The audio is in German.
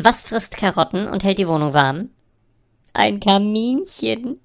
Was frisst Karotten und hält die Wohnung warm? Ein Kaminchen.